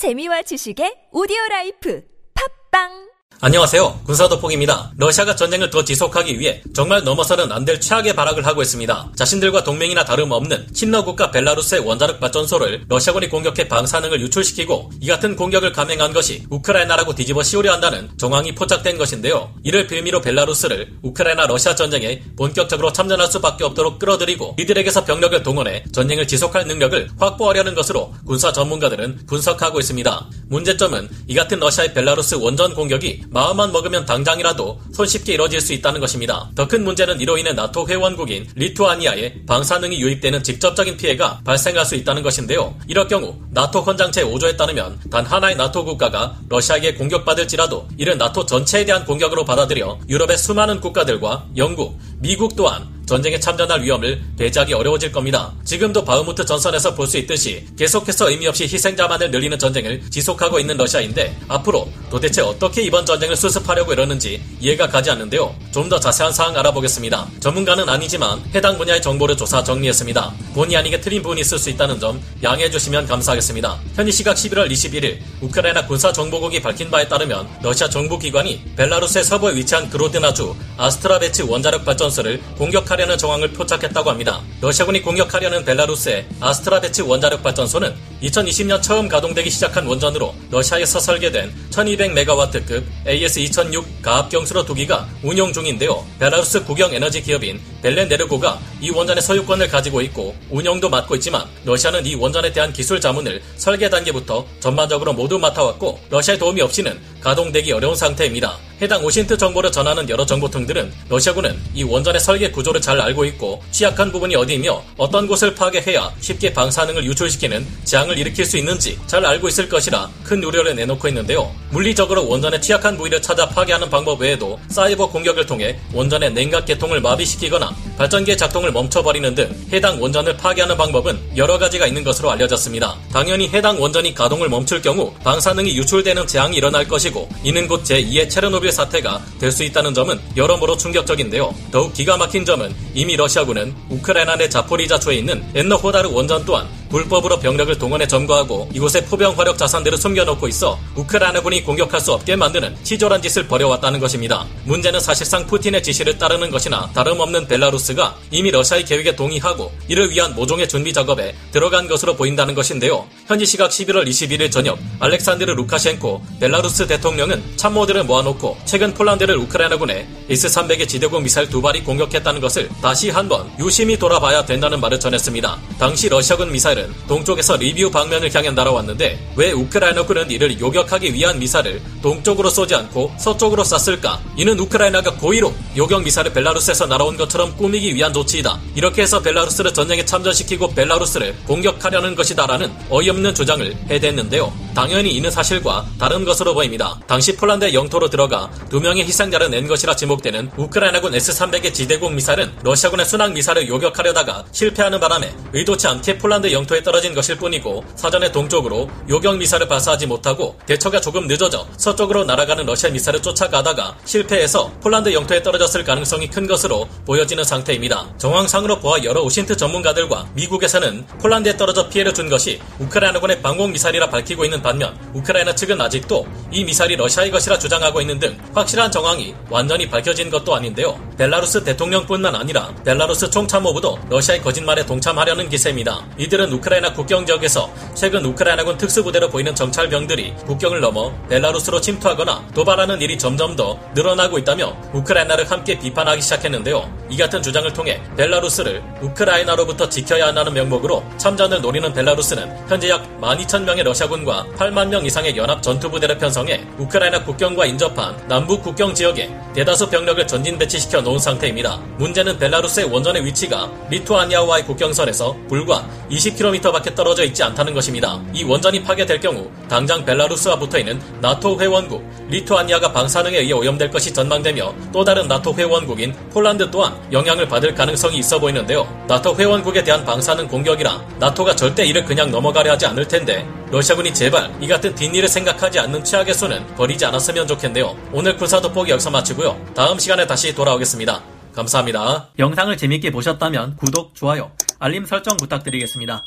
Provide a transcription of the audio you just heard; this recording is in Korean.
재미와 지식의 오디오 라이프. 팟빵 안녕하세요. 군사도폭입니다. 러시아가 전쟁을 더 지속하기 위해 정말 넘어서는 안 될 최악의 발악을 하고 있습니다. 자신들과 동맹이나 다름없는 친러 국가 벨라루스의 원자력 발전소를 러시아군이 공격해 방사능을 유출시키고 이 같은 공격을 감행한 것이 우크라이나라고 뒤집어 씌우려 한다는 정황이 포착된 것인데요. 이를 빌미로 벨라루스를 우크라이나 러시아 전쟁에 본격적으로 참전할 수밖에 없도록 끌어들이고 이들에게서 병력을 동원해 전쟁을 지속할 능력을 확보하려는 것으로 군사 전문가들은 분석하고 있습니다. 문제점은 이 같은 러시아의 벨라루스 원전 공격이 마음만 먹으면 당장이라도 손쉽게 이뤄질 수 있다는 것입니다. 더 큰 문제는 이로 인해 나토 회원국인 리투아니아에 방사능이 유입되는 직접적인 피해가 발생할 수 있다는 것인데요. 이럴 경우 나토 헌장체 5조에 따르면 단 하나의 나토 국가가 러시아에게 공격받을지라도 이를 나토 전체에 대한 공격으로 받아들여 유럽의 수많은 국가들과 영국, 미국 또한 전쟁에 참전할 위험을 배제하기 어려워질 겁니다. 지금도 바흐무트 전선에서 볼 수 있듯이 계속해서 의미 없이 희생자만을 늘리는 전쟁을 지속하고 있는 러시아인데 앞으로 도대체 어떻게 이번 전쟁을 수습하려고 이러는지 이해가 가지 않는데요. 좀 더 자세한 사항 알아보겠습니다. 전문가는 아니지만 해당 분야의 정보를 조사 정리했습니다. 본의 아니게 틀린 부분이 있을 수 있다는 점 양해해 주시면 감사하겠습니다. 현지 시각 11월 21일 우크라이나 군사정보국이 밝힌 바에 따르면 러시아 정부기관이 벨라루스의 서부에 위치한 그로드나주 아스트라베츠 원자력 발전소를 공격하려는 정황을 포착했다고 합니다. 러시아군이 공격하려는 벨라루스의 아스트라베츠 원자력 발전소는 2020년 처음 가동되기 시작한 원전으로 러시아에서 설계된 1200메가와트급 AES-2006 가압경수로 두 기가 운용 중인데요. 벨라루스 국영 에너지 기업인 벨렌네르고가 이 원전의 소유권을 가지고 있고 운영도 맡고 있지만 러시아는 이 원전에 대한 기술 자문을 설계 단계부터 전반적으로 모두 맡아왔고 러시아의 도움이 없이는 가동되기 어려운 상태입니다. 해당 OSINT 정보를 전하는 여러 정보통들은 러시아군은 이 원전의 설계 구조를 잘 알고 있고 취약한 부분이 어디이며 어떤 곳을 파괴해야 쉽게 방사능을 유출시키는 재앙을 일으킬 수 있는지 잘 알고 있을 것이라 큰 우려를 내놓고 있는데요. 물리적으로 원전의 취약한 부위를 찾아 파괴하는 방법 외에도 사이버 공격을 통해 원전의 냉각 계통을 마비시키거나 발전기의 작동을 멈춰버리는 등 해당 원전을 파괴하는 방법은 여러 가지가 있는 것으로 알려졌습니다. 당연히 해당 원전이 가동을 멈출 경우 방사능이 유출되는 재앙이 일어날 것이고 이는 곧 제2의 체르노빌 사태가 될 수 있다는 점은 여러모로 충격적인데요. 더욱 기가 막힌 점은 이미 러시아군은 우크라이나 내 자포리자주에 있는 에네르호다르 원전 또한 불법으로 병력을 동원해 점거하고 이곳에 포병 화력 자산들을 숨겨놓고 있어 우크라이나군이 공격할 수 없게 만드는 치졸한 짓을 벌여왔다는 것입니다. 문제는 사실상 푸틴의 지시를 따르는 것이나 다름없는 벨라루스가 이미 러시아의 계획에 동의하고 이를 위한 모종의 준비 작업에 들어간 것으로 보인다는 것인데요. 현지 시각 11월 21일 저녁 알렉산드르 루카셴코 벨라루스 대통령은 참모들을 모아놓고 최근 폴란드를 우크라이나군의 S-300의 지대공 미사일 두 발이 공격했다는 것을 다시 한번 유심히 돌아봐야 된다는 말을 전했습니다. 당시 러시아군 미사일은 동쪽에서 리비우 방면을 향해 날아왔는데 왜 우크라이나군은 이를 요격하기 위한 미사일을 동쪽으로 쏘지 않고 서쪽으로 쐈을까? 이는 우크라이나가 고의로 요격 미사일을 벨라루스에서 날아온 것처럼 꾸미기 위한 조치이다. 이렇게 해서 벨라루스를 전쟁에 참전시키고 벨라루스를 공격하려는 것이다라는 어이없는 주장을 해댔는데요. 당연히 이는 사실과 다른 것으로 보입니다. 당시 폴란드의 영토로 들어가 두 명의 희생자를 낸 것이라 지목되는 우크라이나군 S-300의 지대공 미사일은 러시아군의 순항 미사일을 요격하려다가 실패하는 바람에 의도치 않게 폴란드 영토에 떨어진 것일 뿐이고 사전에 동쪽으로 요격 미사일을 발사하지 못하고 대처가 조금 늦어져 서쪽으로 날아가는 러시아 미사일을 쫓아가다가 실패해서 폴란드 영토에 떨어졌을 가능성이 큰 것으로 보여지는 상태입니다. 정황상으로 보아 여러 OSINT 전문가들과 미국에서는 폴란드에 떨어져 피해를 준 것이 우크라이나군의 방공 미사일이라 밝히고 있는 반면 우크라이나 측은 아직도 이 미사일이 러시아의 것이라 주장하고 있는 등 확실한 정황이 완전히 밝혀진 것도 아닌데요. 벨라루스 대통령뿐만 아니라 벨라루스 총참모부도 러시아의 거짓말에 동참하려는 기세입니다. 이들은 우크라이나 국경 지역에서 최근 우크라이나군 특수부대로 보이는 정찰병들이 국경을 넘어 벨라루스로 침투하거나 도발하는 일이 점점 더 늘어나고 있다며 우크라이나를 함께 비판하기 시작했는데요. 이 같은 주장을 통해 벨라루스를 우크라이나로부터 지켜야 한다는 명목으로 참전을 노리는 벨라루스는 현재 약 12,000명의 러시아군과 8만 명 이상의 연합 전투부대를 편성해 우크라이나 국경과 인접한 남북 국경 지역에 대다수 병력을 전진 배치시켜 놓은 상태입니다. 문제는 벨라루스의 원전의 위치가 리투아니아와의 국경선에서 불과 20km밖에 떨어져 있지 않다는 것입니다. 이 원전이 파괴될 경우 당장 벨라루스와 붙어있는 나토 회원국 리투아니아가 방사능에 의해 오염될 것이 전망되며 또 다른 나토 회원국인 폴란드 또한 영향을 받을 가능성이 있어 보이는데요. 나토 회원국에 대한 방사능 공격이라 나토가 절대 이를 그냥 넘어가려 하지 않을 텐데 러시아군이 제발 이 같은 뒷일을 생각하지 않는 최악의 손은 버리지 않았으면 좋겠네요. 오늘 군사 돋보기 여기서 마치고요. 다음 시간에 다시 돌아오겠습니다. 감사합니다. 영상을 재밌게 보셨다면 구독, 좋아요, 알림 설정 부탁드리겠습니다.